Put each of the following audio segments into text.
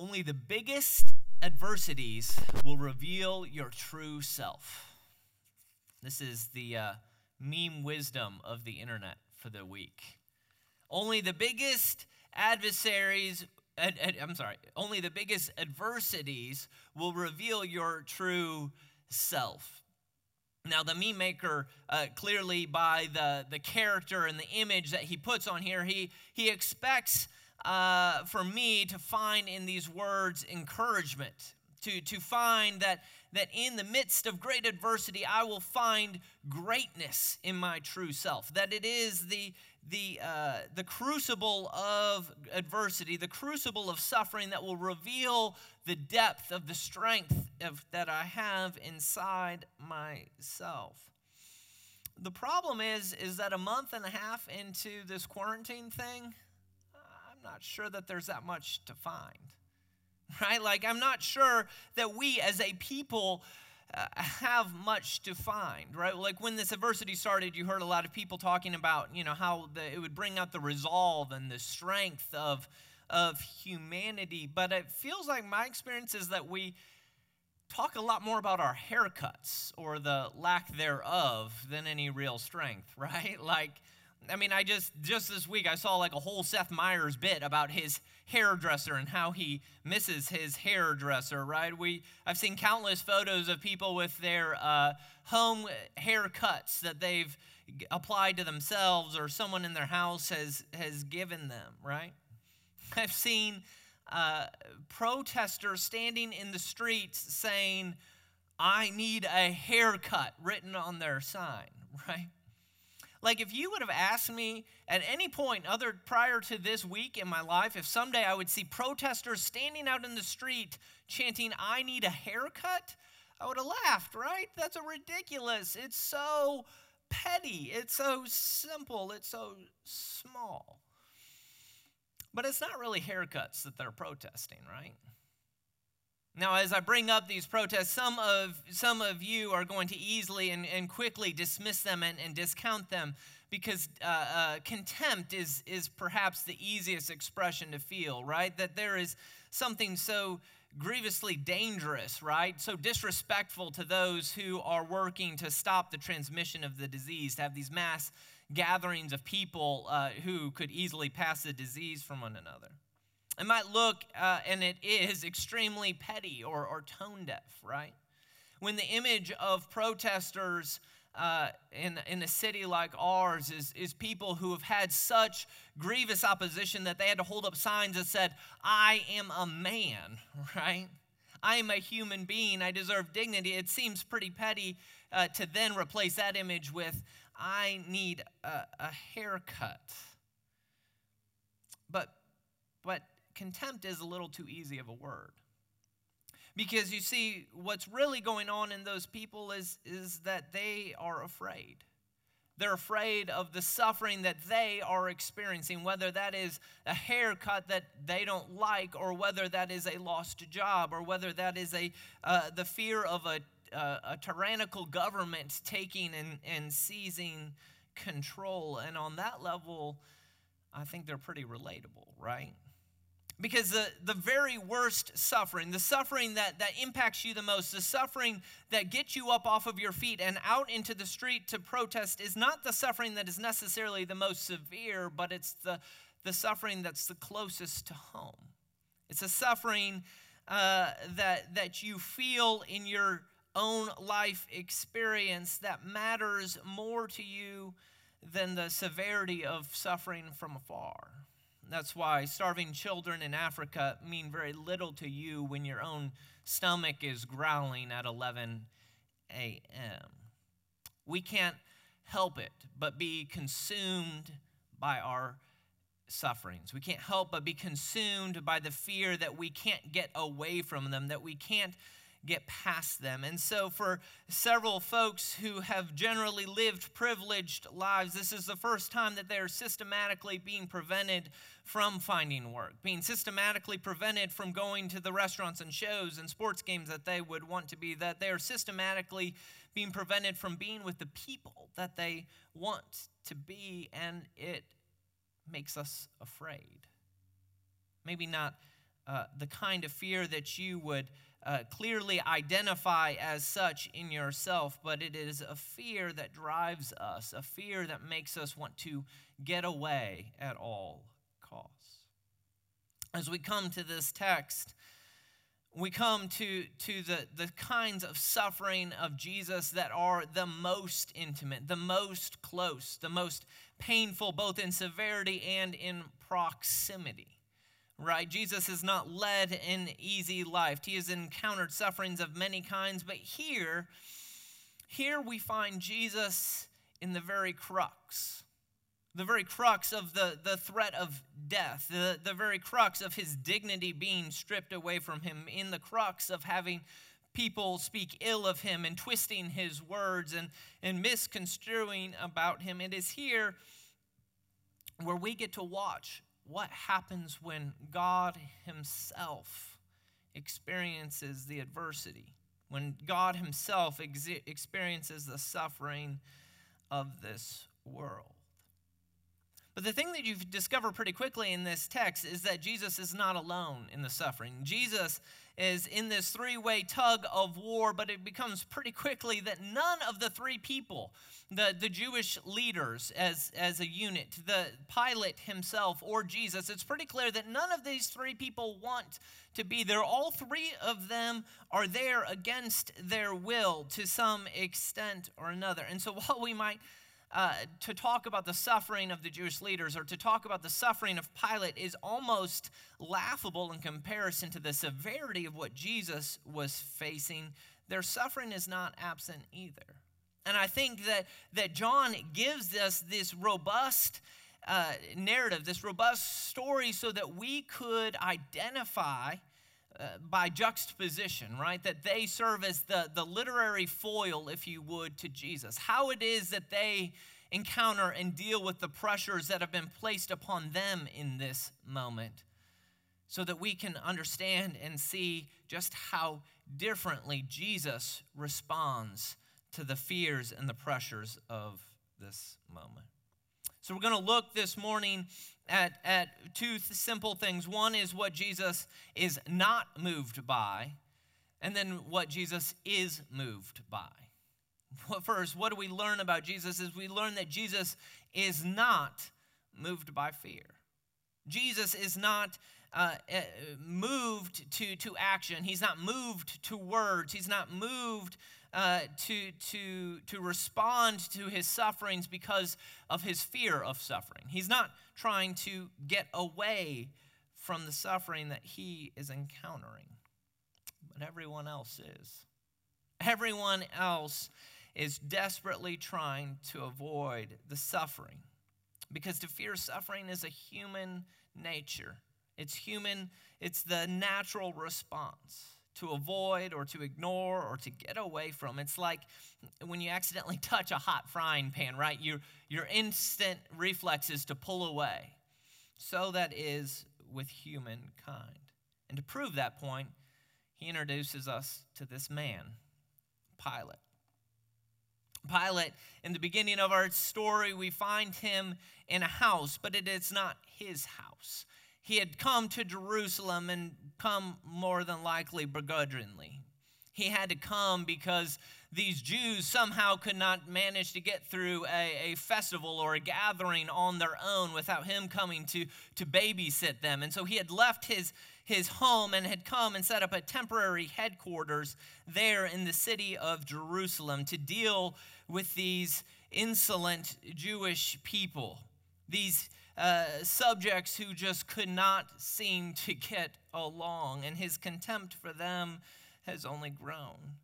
Only the biggest adversities will reveal your true self. This is the uh, meme wisdom of the internet for the week. Only the biggest adversaries, ad, ad, I'm sorry, only the biggest adversities will reveal your true self. Now, the meme maker, uh, clearly by the, the character and the image that he puts on here, he, he expects uh, for me to find in these words encouragement, to, to find that, that in the midst of great adversity, I will find greatness in my true self. That it is the, the, uh, the crucible of adversity, the crucible of suffering that will reveal the depth of the strength of, that I have inside myself. The problem is, is that a month and a half into this quarantine thing, I'm not sure that there's that much to find. Right? Like, I'm not sure that we as a people uh, have much to find, right? Like when this adversity started, you heard a lot of people talking about, you know, how the, it would bring out the resolve and the strength of, of humanity. But it feels like my experience is that we talk a lot more about our haircuts or the lack thereof than any real strength, right? Like, I mean, I just just this week I saw like a whole Seth Meyers bit about his hairdresser and how he misses his hairdresser. Right? We I've seen countless photos of people with their uh, home haircuts that they've applied to themselves or someone in their house has has given them. Right? I've seen uh, protesters standing in the streets saying, "I need a haircut," written on their sign. Right? Like, if you would have asked me at any point other prior to this week in my life, if someday I would see protesters standing out in the street chanting, I need a haircut, I would have laughed, right? That's a ridiculous. It's so petty. It's so simple. It's so small. But it's not really haircuts that they're protesting, right? Now, as I bring up these protests, some of, some of you are going to easily and, and quickly dismiss them and, and discount them because uh, uh, contempt is, is perhaps the easiest expression to feel, right? That there is something so grievously dangerous, right? So disrespectful to those who are working to stop the transmission of the disease, to have these mass gatherings of people uh, who could easily pass the disease from one another. It might look, uh, and it is, extremely petty or, or tone deaf, right? When the image of protesters uh, in, in a city like ours is, is people who have had such grievous opposition that they had to hold up signs that said, I am a man, right? I am a human being. I deserve dignity. It seems pretty petty uh, to then replace that image with, I need a, a haircut. But, but contempt is a little too easy of a word. Because you see, what's really going on in those people is, is that they are afraid. They're afraid of the suffering that they are experiencing, whether that is a haircut that they don't like, or whether that is a lost job, or whether that is a, uh, the fear of a, uh, a tyrannical government taking and, and seizing control. And on that level, I think they're pretty relatable, right? Because the, the very worst suffering, the suffering that, that impacts you the most, the suffering that gets you up off of your feet and out into the street to protest, is not the suffering that is necessarily the most severe, but it's the, the suffering that's the closest to home. It's a suffering uh, that, that you feel in your own life experience that matters more to you than the severity of suffering from afar. That's why starving children in Africa mean very little to you when your own stomach is growling at 11 a.m. We can't help it but be consumed by our sufferings. We can't help but be consumed by the fear that we can't get away from them, that we can't get past them. And so, for several folks who have generally lived privileged lives, this is the first time that they are systematically being prevented from finding work, being systematically prevented from going to the restaurants and shows and sports games that they would want to be, that they are systematically being prevented from being with the people that they want to be. And it makes us afraid. Maybe not uh, the kind of fear that you would uh, clearly identify as such in yourself, but it is a fear that drives us, a fear that makes us want to get away at all costs. As we come to this text, we come to, to the, the kinds of suffering of Jesus that are the most intimate, the most close, the most painful, both in severity and in proximity right? Jesus has not led an easy life. He has encountered sufferings of many kinds, but here, here we find Jesus in the very crux. The very crux of the, the threat of death, the, the very crux of his dignity being stripped away from him, in the crux of having people speak ill of him and twisting his words and, and misconstruing about him. It is here where we get to watch what happens when God Himself experiences the adversity, when God Himself ex- experiences the suffering of this world. But the thing that you discover pretty quickly in this text is that Jesus is not alone in the suffering. Jesus is in this three way tug of war, but it becomes pretty quickly that none of the three people, the, the Jewish leaders as, as a unit, the Pilate himself, or Jesus, it's pretty clear that none of these three people want to be there. All three of them are there against their will to some extent or another. And so while we might uh, to talk about the suffering of the Jewish leaders or to talk about the suffering of Pilate is almost laughable in comparison to the severity of what Jesus was facing. Their suffering is not absent either. And I think that, that John gives us this robust uh, narrative, this robust story, so that we could identify uh, by juxtaposition, right? That they serve as the, the literary foil, if you would, to Jesus. How it is that they encounter and deal with the pressures that have been placed upon them in this moment, so that we can understand and see just how differently Jesus responds to the fears and the pressures of this moment. So, we're going to look this morning at, at two simple things. One is what Jesus is not moved by, and then what Jesus is moved by. First, what do we learn about Jesus? Is we learn that Jesus is not moved by fear. Jesus is not uh, uh moved to, to action. He's not moved to words. He's not moved uh, to, to, to respond to his sufferings because of his fear of suffering. He's not trying to get away from the suffering that he is encountering, but everyone else is. Everyone else is desperately trying to avoid the suffering because to fear suffering is a human nature. It's human, it's the natural response to avoid or to ignore or to get away from. It's like when you accidentally touch a hot frying pan, right? Your, your instant reflex is to pull away. So that is with humankind. And to prove that point, he introduces us to this man, Pilate. Pilate, in the beginning of our story, we find him in a house, but it is not his house. He had come to Jerusalem and come more than likely begrudgingly. He had to come because these Jews somehow could not manage to get through a, a festival or a gathering on their own without him coming to, to babysit them. And so he had left his, his home and had come and set up a temporary headquarters there in the city of Jerusalem to deal with these insolent Jewish people, these uh, subjects who just could not seem to get along, and his contempt for them has only grown.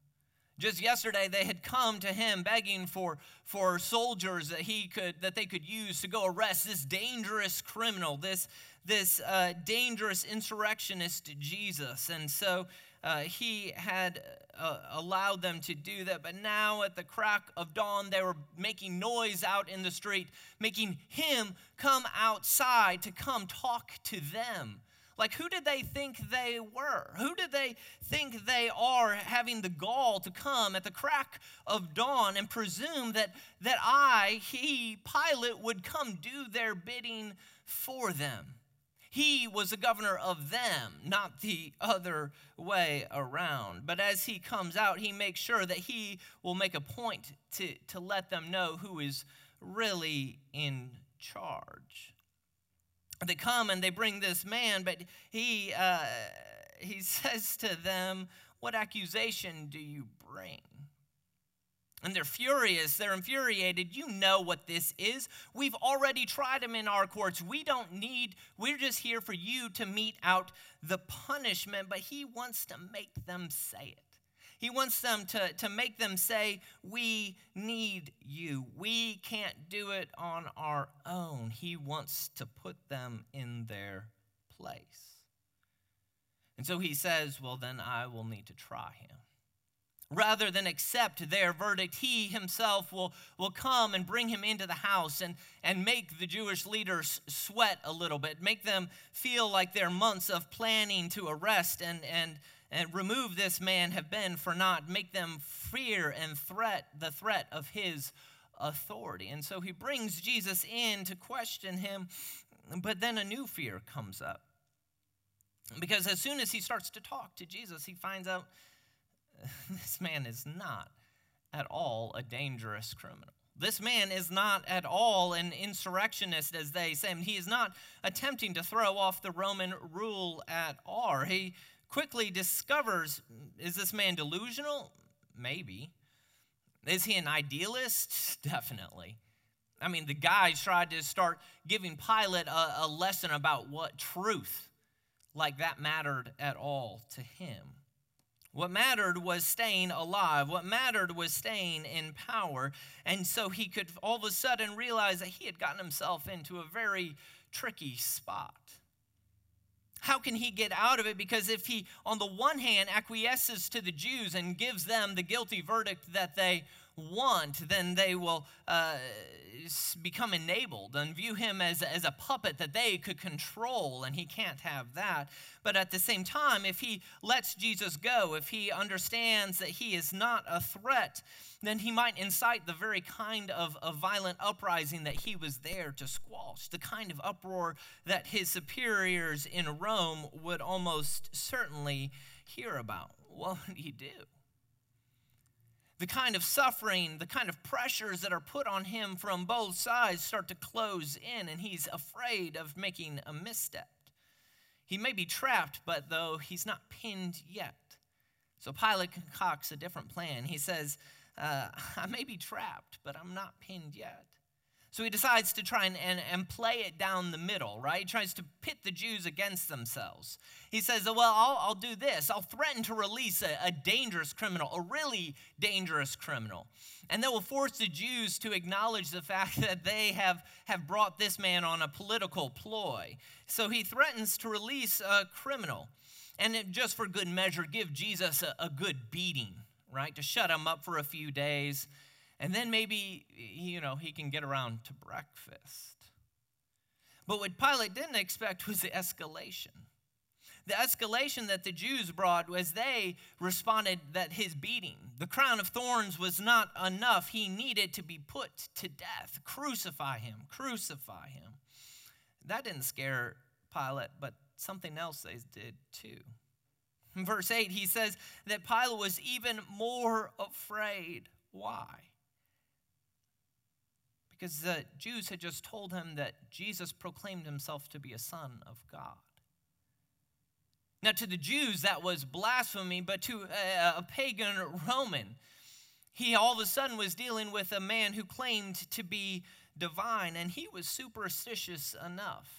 Just yesterday, they had come to him begging for, for soldiers that he could that they could use to go arrest this dangerous criminal, this this uh, dangerous insurrectionist Jesus. And so uh, he had uh, allowed them to do that. But now, at the crack of dawn, they were making noise out in the street, making him come outside to come talk to them. Like, who did they think they were? Who did they think they are having the gall to come at the crack of dawn and presume that, that I, he, Pilate, would come do their bidding for them? He was the governor of them, not the other way around. But as he comes out, he makes sure that he will make a point to, to let them know who is really in charge. They come and they bring this man, but he, uh, he says to them, What accusation do you bring? And they're furious, they're infuriated. You know what this is. We've already tried him in our courts. We don't need, we're just here for you to mete out the punishment, but he wants to make them say it. He wants them to, to make them say, We need you. We can't do it on our own. He wants to put them in their place. And so he says, Well, then I will need to try him. Rather than accept their verdict, he himself will, will come and bring him into the house and, and make the Jewish leaders sweat a little bit, make them feel like their months of planning to arrest and, and and remove this man have been for naught, make them fear and threat the threat of his authority. And so he brings jesus in to question him but then a new fear comes up. Because as soon as he starts to talk to jesus he finds out this man is not at all a dangerous criminal this man is not at all an insurrectionist, as they say. He is not attempting to throw off the Roman rule at all. He quickly discovers is this man delusional? Maybe. Is he an idealist? Definitely. I mean, the guys tried to start giving Pilate a, a lesson about what truth, like that mattered at all to him. What mattered was staying alive. What mattered was staying in power. And so he could all of a sudden realize that he had gotten himself into a very tricky spot. How can he get out of it? Because if he, on the one hand, acquiesces to the Jews and gives them the guilty verdict that they want, then they will uh, become enabled and view him as, as a puppet that they could control, and he can't have that. But at the same time, if he lets Jesus go, if he understands that he is not a threat, then he might incite the very kind of, of violent uprising that he was there to squash, the kind of uproar that his superiors in Rome would almost certainly hear about. What would he do? The kind of suffering, the kind of pressures that are put on him from both sides start to close in, and he's afraid of making a misstep. He may be trapped, but though he's not pinned yet. So Pilate concocts a different plan. He says, uh, I may be trapped, but I'm not pinned yet. So he decides to try and, and, and play it down the middle, right? He tries to pit the Jews against themselves. He says, oh, Well, I'll, I'll do this. I'll threaten to release a, a dangerous criminal, a really dangerous criminal. And that will force the Jews to acknowledge the fact that they have, have brought this man on a political ploy. So he threatens to release a criminal. And it, just for good measure, give Jesus a, a good beating, right? To shut him up for a few days and then maybe, you know, he can get around to breakfast. But what Pilate didn't expect was the escalation. The escalation that the Jews brought was they responded that his beating, the crown of thorns, was not enough. He needed to be put to death. Crucify him, crucify him. That didn't scare Pilate, but something else they did too. In verse 8, he says that Pilate was even more afraid. Why? Because the Jews had just told him that Jesus proclaimed himself to be a son of God. Now, to the Jews, that was blasphemy, but to a, a pagan Roman, he all of a sudden was dealing with a man who claimed to be divine, and he was superstitious enough.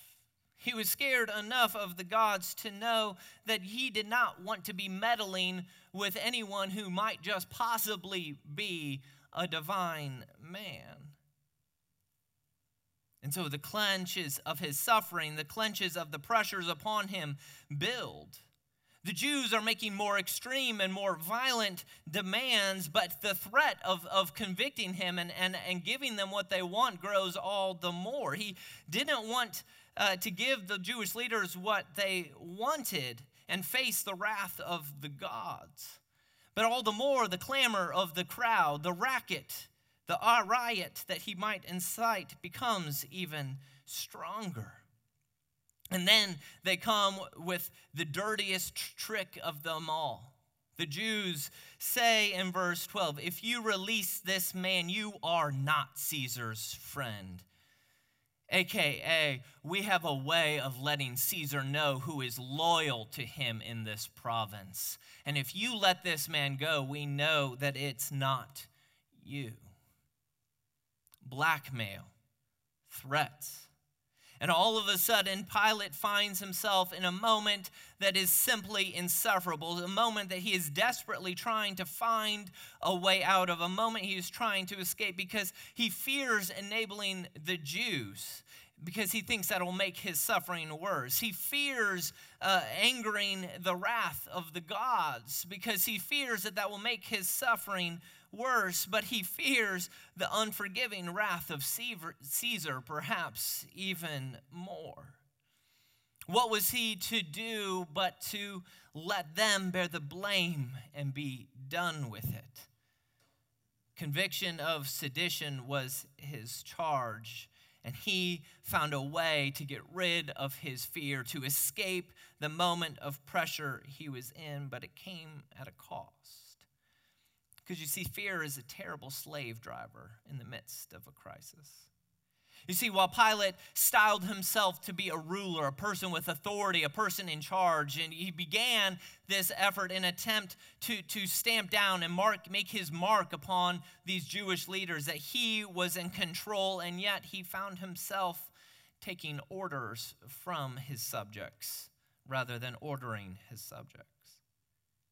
He was scared enough of the gods to know that he did not want to be meddling with anyone who might just possibly be a divine man. And so the clenches of his suffering, the clenches of the pressures upon him build. The Jews are making more extreme and more violent demands, but the threat of, of convicting him and, and, and giving them what they want grows all the more. He didn't want uh, to give the Jewish leaders what they wanted and face the wrath of the gods. But all the more, the clamor of the crowd, the racket, the riot that he might incite becomes even stronger. And then they come with the dirtiest trick of them all. The Jews say in verse 12, If you release this man, you are not Caesar's friend. AKA, we have a way of letting Caesar know who is loyal to him in this province. And if you let this man go, we know that it's not you. Blackmail, threats, and all of a sudden, Pilate finds himself in a moment that is simply insufferable, a moment that he is desperately trying to find a way out of, a moment he is trying to escape because he fears enabling the Jews because he thinks that will make his suffering worse. He fears uh, angering the wrath of the gods because he fears that that will make his suffering worse, but he fears the unforgiving wrath of Caesar, perhaps even more. What was he to do but to let them bear the blame and be done with it? Conviction of sedition was his charge, and he found a way to get rid of his fear, to escape the moment of pressure he was in, but it came at a cost. Because you see, fear is a terrible slave driver in the midst of a crisis. You see, while Pilate styled himself to be a ruler, a person with authority, a person in charge, and he began this effort in attempt to, to stamp down and mark, make his mark upon these Jewish leaders, that he was in control, and yet he found himself taking orders from his subjects rather than ordering his subjects.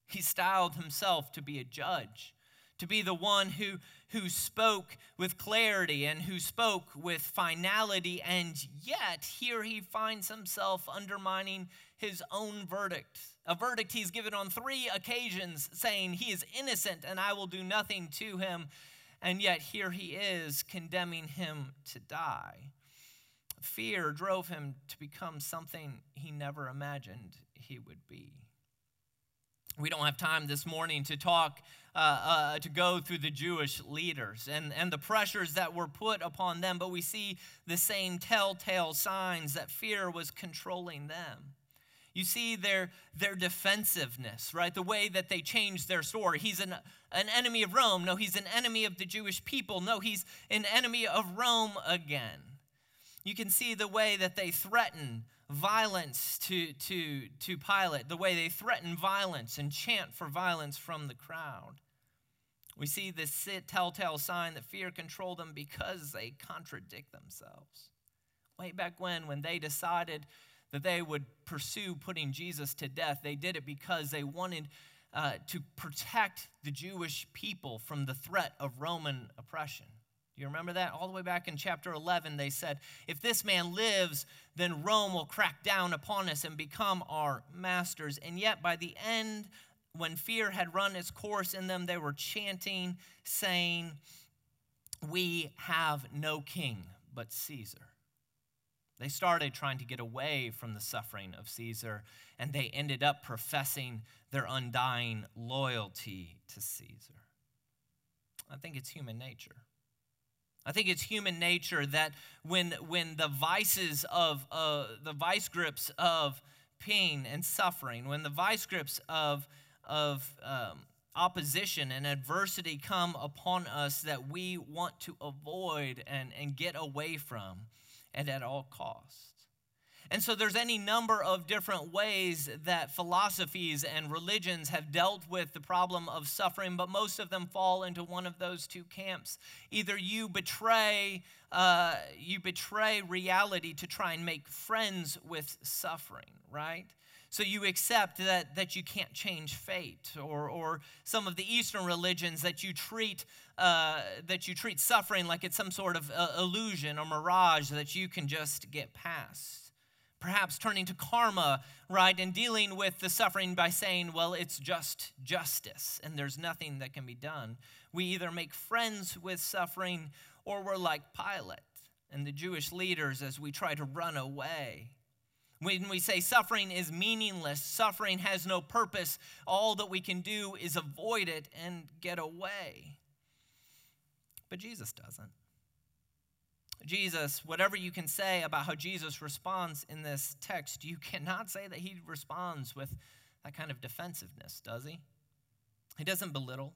He styled himself to be a judge to be the one who, who spoke with clarity and who spoke with finality, and yet here he finds himself undermining his own verdict. A verdict he's given on three occasions, saying he is innocent and I will do nothing to him, and yet here he is condemning him to die. Fear drove him to become something he never imagined he would be. We don't have time this morning to talk uh, uh, to go through the Jewish leaders and, and the pressures that were put upon them, but we see the same telltale signs that fear was controlling them. You see their, their defensiveness, right? The way that they changed their story. He's an, an enemy of Rome. No, he's an enemy of the Jewish people. No, he's an enemy of Rome again. You can see the way that they threaten violence to, to, to Pilate, the way they threaten violence and chant for violence from the crowd. We see this telltale sign that fear controlled them because they contradict themselves. Way back when, when they decided that they would pursue putting Jesus to death, they did it because they wanted uh, to protect the Jewish people from the threat of Roman oppression. Do you remember that? All the way back in chapter 11, they said, If this man lives, then Rome will crack down upon us and become our masters. And yet, by the end when fear had run its course in them, they were chanting, saying, We have no king but Caesar. They started trying to get away from the suffering of Caesar, and they ended up professing their undying loyalty to Caesar. I think it's human nature. I think it's human nature that when, when the vices of uh, the vice grips of pain and suffering, when the vice grips of of um, opposition and adversity come upon us that we want to avoid and, and get away from and at all costs. And so there's any number of different ways that philosophies and religions have dealt with the problem of suffering, but most of them fall into one of those two camps. Either you betray, uh, you betray reality to try and make friends with suffering, right? So you accept that, that you can't change fate, or, or some of the Eastern religions that you treat uh, that you treat suffering like it's some sort of uh, illusion or mirage that you can just get past. Perhaps turning to karma, right, and dealing with the suffering by saying, well, it's just justice and there's nothing that can be done. We either make friends with suffering or we're like Pilate and the Jewish leaders as we try to run away when we say suffering is meaningless, suffering has no purpose, all that we can do is avoid it and get away. But Jesus doesn't. Jesus, whatever you can say about how Jesus responds in this text, you cannot say that he responds with that kind of defensiveness, does he? He doesn't belittle,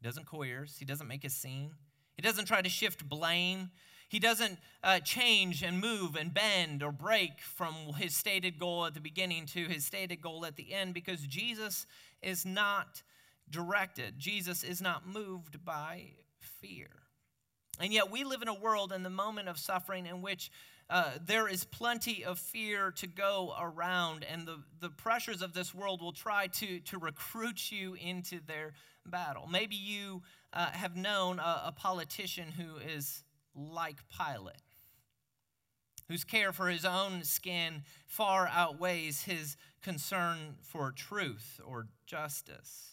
he doesn't coerce, he doesn't make a scene, he doesn't try to shift blame. He doesn't uh, change and move and bend or break from his stated goal at the beginning to his stated goal at the end because Jesus is not directed. Jesus is not moved by fear. And yet, we live in a world in the moment of suffering in which uh, there is plenty of fear to go around, and the, the pressures of this world will try to, to recruit you into their battle. Maybe you uh, have known a, a politician who is like Pilate, whose care for his own skin far outweighs his concern for truth or justice.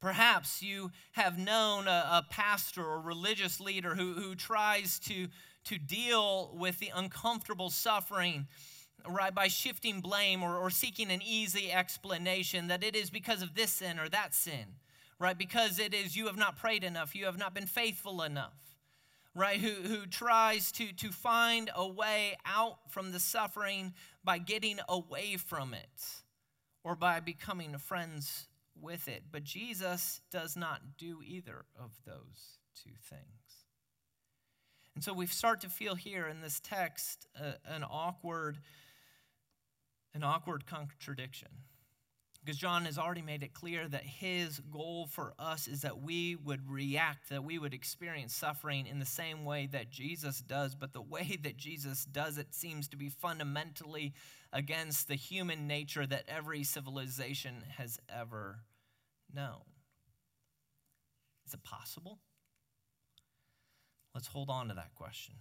Perhaps you have known a, a, pastor or religious leader who, who tries to, to deal with the uncomfortable suffering right by shifting blame or, or seeking an easy explanation that it is because of this sin or that sin right? Because it is you have not prayed enough you have not been faithful enough right? Who, who tries to, to find a way out from the suffering by getting away from it or by becoming friends with it. But Jesus does not do either of those two things. And so we start to feel here in this text uh, an awkward an awkward contradiction. Because John has already made it clear that his goal for us is that we would react, that we would experience suffering in the same way that Jesus does. But the way that Jesus does it seems to be fundamentally against the human nature that every civilization has ever known. Is it possible? Let's hold on to that question.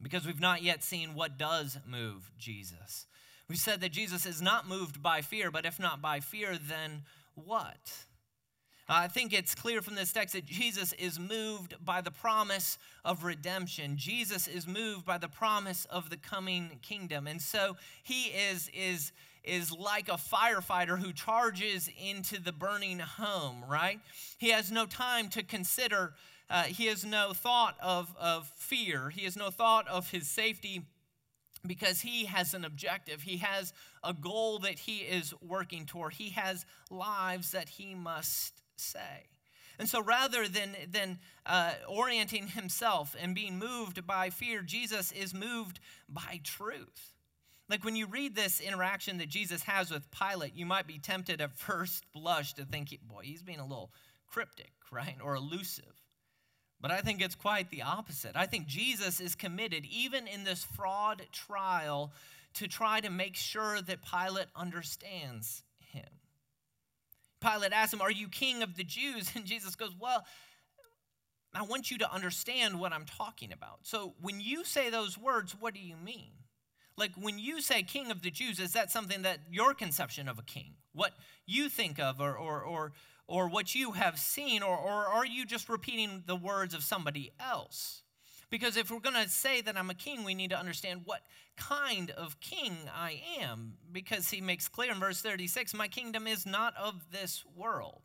Because we've not yet seen what does move Jesus. We said that Jesus is not moved by fear, but if not by fear, then what? I think it's clear from this text that Jesus is moved by the promise of redemption. Jesus is moved by the promise of the coming kingdom. And so he is, is, is like a firefighter who charges into the burning home, right? He has no time to consider, uh, he has no thought of, of fear, he has no thought of his safety because he has an objective. He has a goal that he is working toward. He has lives that he must say. And so rather than, than uh, orienting himself and being moved by fear, Jesus is moved by truth. Like when you read this interaction that Jesus has with Pilate, you might be tempted at first blush to think, boy, he's being a little cryptic, right? Or elusive. But I think it's quite the opposite. I think Jesus is committed, even in this fraud trial, to try to make sure that Pilate understands. Pilate asks him, Are you king of the Jews? And Jesus goes, Well, I want you to understand what I'm talking about. So when you say those words, what do you mean? Like when you say king of the Jews, is that something that your conception of a king, what you think of, or, or, or, or what you have seen, or, or are you just repeating the words of somebody else? Because if we're going to say that I'm a king, we need to understand what kind of king I am. Because he makes clear in verse 36 my kingdom is not of this world.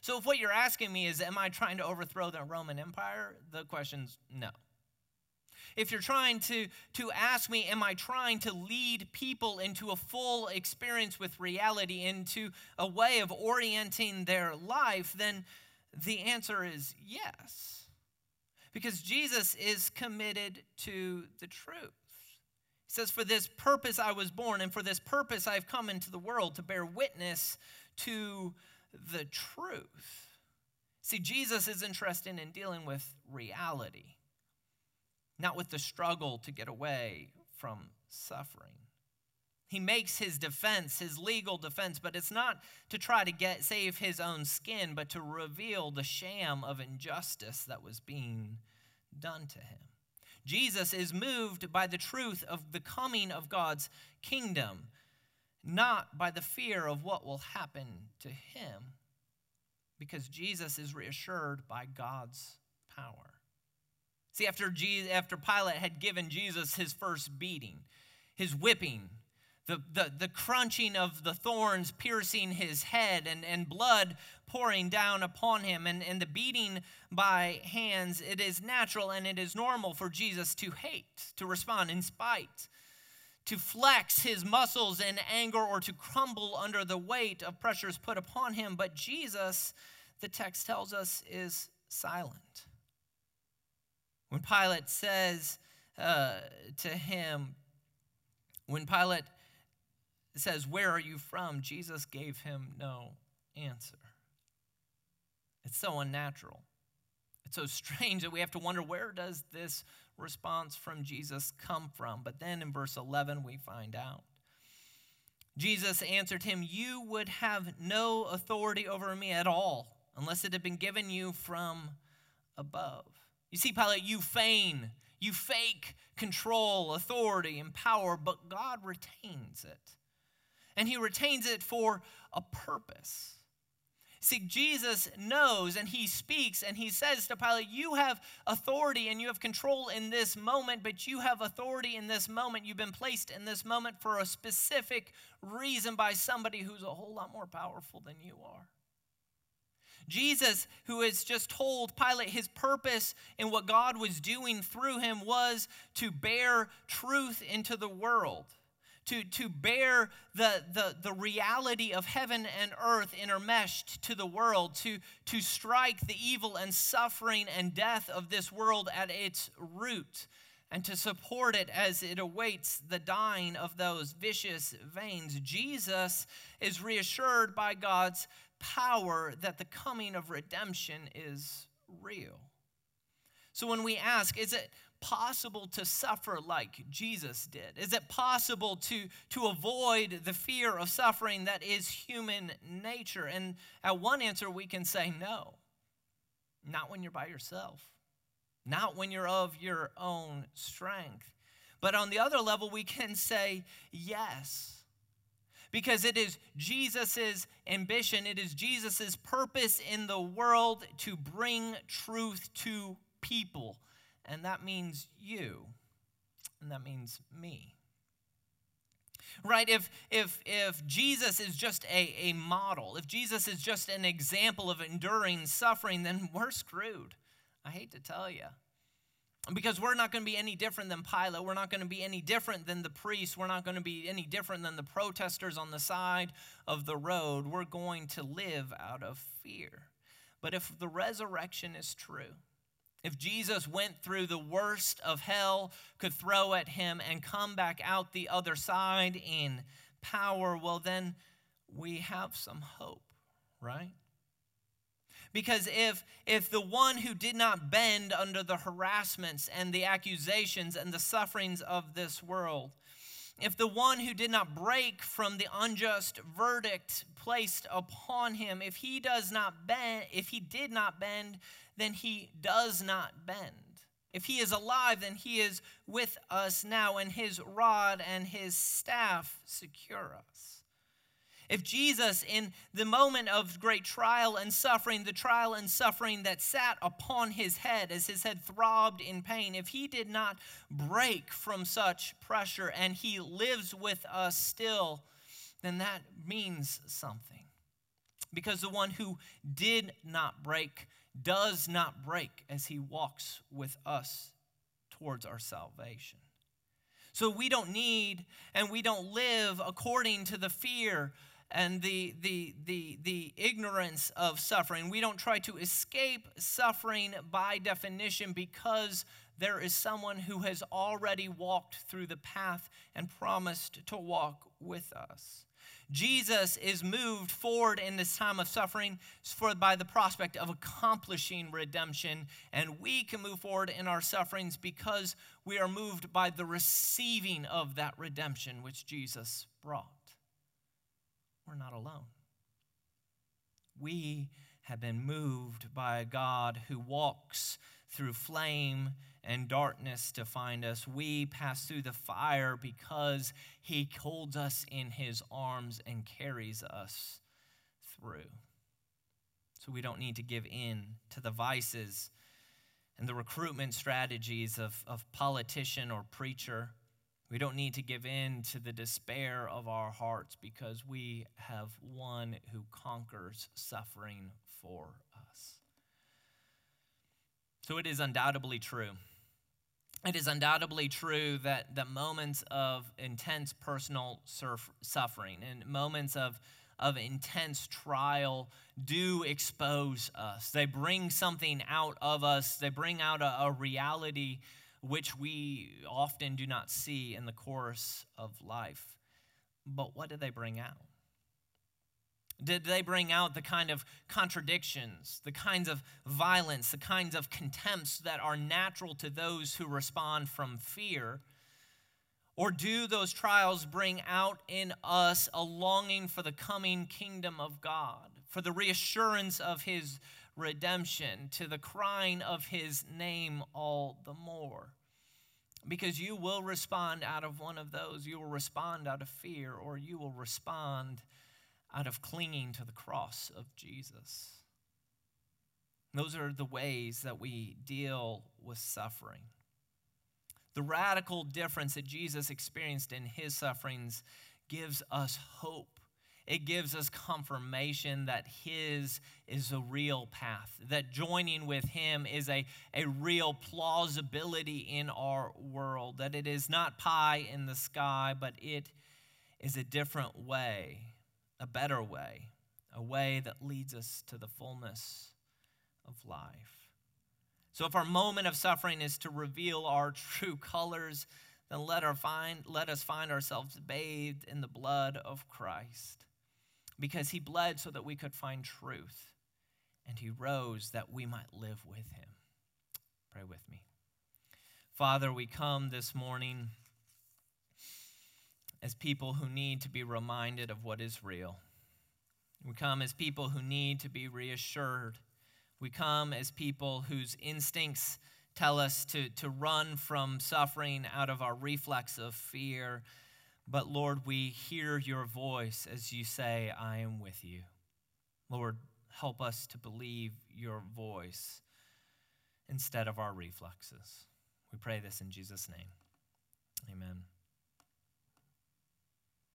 So if what you're asking me is, am I trying to overthrow the Roman Empire? The question's no. If you're trying to, to ask me, am I trying to lead people into a full experience with reality, into a way of orienting their life, then the answer is yes. Because Jesus is committed to the truth. He says, For this purpose I was born, and for this purpose I've come into the world to bear witness to the truth. See, Jesus is interested in dealing with reality not with the struggle to get away from suffering. He makes his defense, his legal defense, but it's not to try to get save his own skin, but to reveal the sham of injustice that was being done to him. Jesus is moved by the truth of the coming of God's kingdom, not by the fear of what will happen to him, because Jesus is reassured by God's power. See, after, Jesus, after Pilate had given Jesus his first beating, his whipping, the, the, the crunching of the thorns piercing his head and, and blood pouring down upon him and, and the beating by hands, it is natural and it is normal for Jesus to hate, to respond in spite, to flex his muscles in anger or to crumble under the weight of pressures put upon him. But Jesus, the text tells us, is silent. When Pilate says uh, to him, when Pilate says, Where are you from? Jesus gave him no answer. It's so unnatural. It's so strange that we have to wonder where does this response from Jesus come from? But then in verse 11, we find out. Jesus answered him, You would have no authority over me at all unless it had been given you from above. You see, Pilate, you feign, you fake control, authority, and power, but God retains it and he retains it for a purpose. See, Jesus knows and he speaks and he says to Pilate, You have authority and you have control in this moment, but you have authority in this moment. You've been placed in this moment for a specific reason by somebody who's a whole lot more powerful than you are. Jesus, who has just told Pilate his purpose and what God was doing through him was to bear truth into the world to, to bear the, the, the reality of heaven and earth intermeshed to the world, to, to strike the evil and suffering and death of this world at its root, and to support it as it awaits the dying of those vicious veins. Jesus is reassured by God's power that the coming of redemption is real. So when we ask, is it possible to suffer like Jesus did? Is it possible to, to avoid the fear of suffering that is human nature? And at one answer, we can say no. Not when you're by yourself, not when you're of your own strength. But on the other level, we can say yes. Because it is Jesus' ambition, it is Jesus' purpose in the world to bring truth to people and that means you, and that means me. Right? If, if, if Jesus is just a, a model, if Jesus is just an example of enduring suffering, then we're screwed. I hate to tell you. Because we're not going to be any different than Pilate. We're not going to be any different than the priests. We're not going to be any different than the protesters on the side of the road. We're going to live out of fear. But if the resurrection is true, if Jesus went through the worst of hell, could throw at him, and come back out the other side in power, well, then we have some hope, right? Because if, if the one who did not bend under the harassments and the accusations and the sufferings of this world, if the one who did not break from the unjust verdict placed upon him, if he does not bend, if he did not bend then he does not bend. If he is alive, then he is with us now, and his rod and his staff secure us. If Jesus, in the moment of great trial and suffering, the trial and suffering that sat upon his head as his head throbbed in pain, if he did not break from such pressure and he lives with us still, then that means something. Because the one who did not break does not break as he walks with us towards our salvation. So we don't need and we don't live according to the fear and the, the, the, the ignorance of suffering. We don't try to escape suffering by definition because there is someone who has already walked through the path and promised to walk with us. Jesus is moved forward in this time of suffering for, by the prospect of accomplishing redemption, and we can move forward in our sufferings because we are moved by the receiving of that redemption which Jesus brought. We're not alone. We have been moved by a God who walks through flame and darkness to find us. We pass through the fire because he holds us in his arms and carries us through. So we don't need to give in to the vices and the recruitment strategies of, of politician or preacher. We don't need to give in to the despair of our hearts because we have one who conquers suffering for us. So it is undoubtedly true. It is undoubtedly true that the moments of intense personal surf- suffering and moments of, of intense trial do expose us. They bring something out of us, they bring out a, a reality which we often do not see in the course of life. But what do they bring out? Did they bring out the kind of contradictions, the kinds of violence, the kinds of contempts that are natural to those who respond from fear? Or do those trials bring out in us a longing for the coming kingdom of God, for the reassurance of his redemption, to the crying of his name all the more. Because you will respond out of one of those. You will respond out of fear, or you will respond out of clinging to the cross of Jesus. Those are the ways that we deal with suffering. The radical difference that Jesus experienced in his sufferings gives us hope it gives us confirmation that His is a real path, that joining with Him is a, a real plausibility in our world, that it is not pie in the sky, but it is a different way, a better way, a way that leads us to the fullness of life. So, if our moment of suffering is to reveal our true colors, then let, our find, let us find ourselves bathed in the blood of Christ because he bled so that we could find truth, and he rose that we might live with him. Pray with me. Father, we come this morning as people who need to be reminded of what is real. We come as people who need to be reassured. We come as people whose instincts tell us to, to run from suffering out of our reflex of fear but Lord, we hear your voice as you say, I am with you. Lord, help us to believe your voice instead of our reflexes. We pray this in Jesus' name. Amen.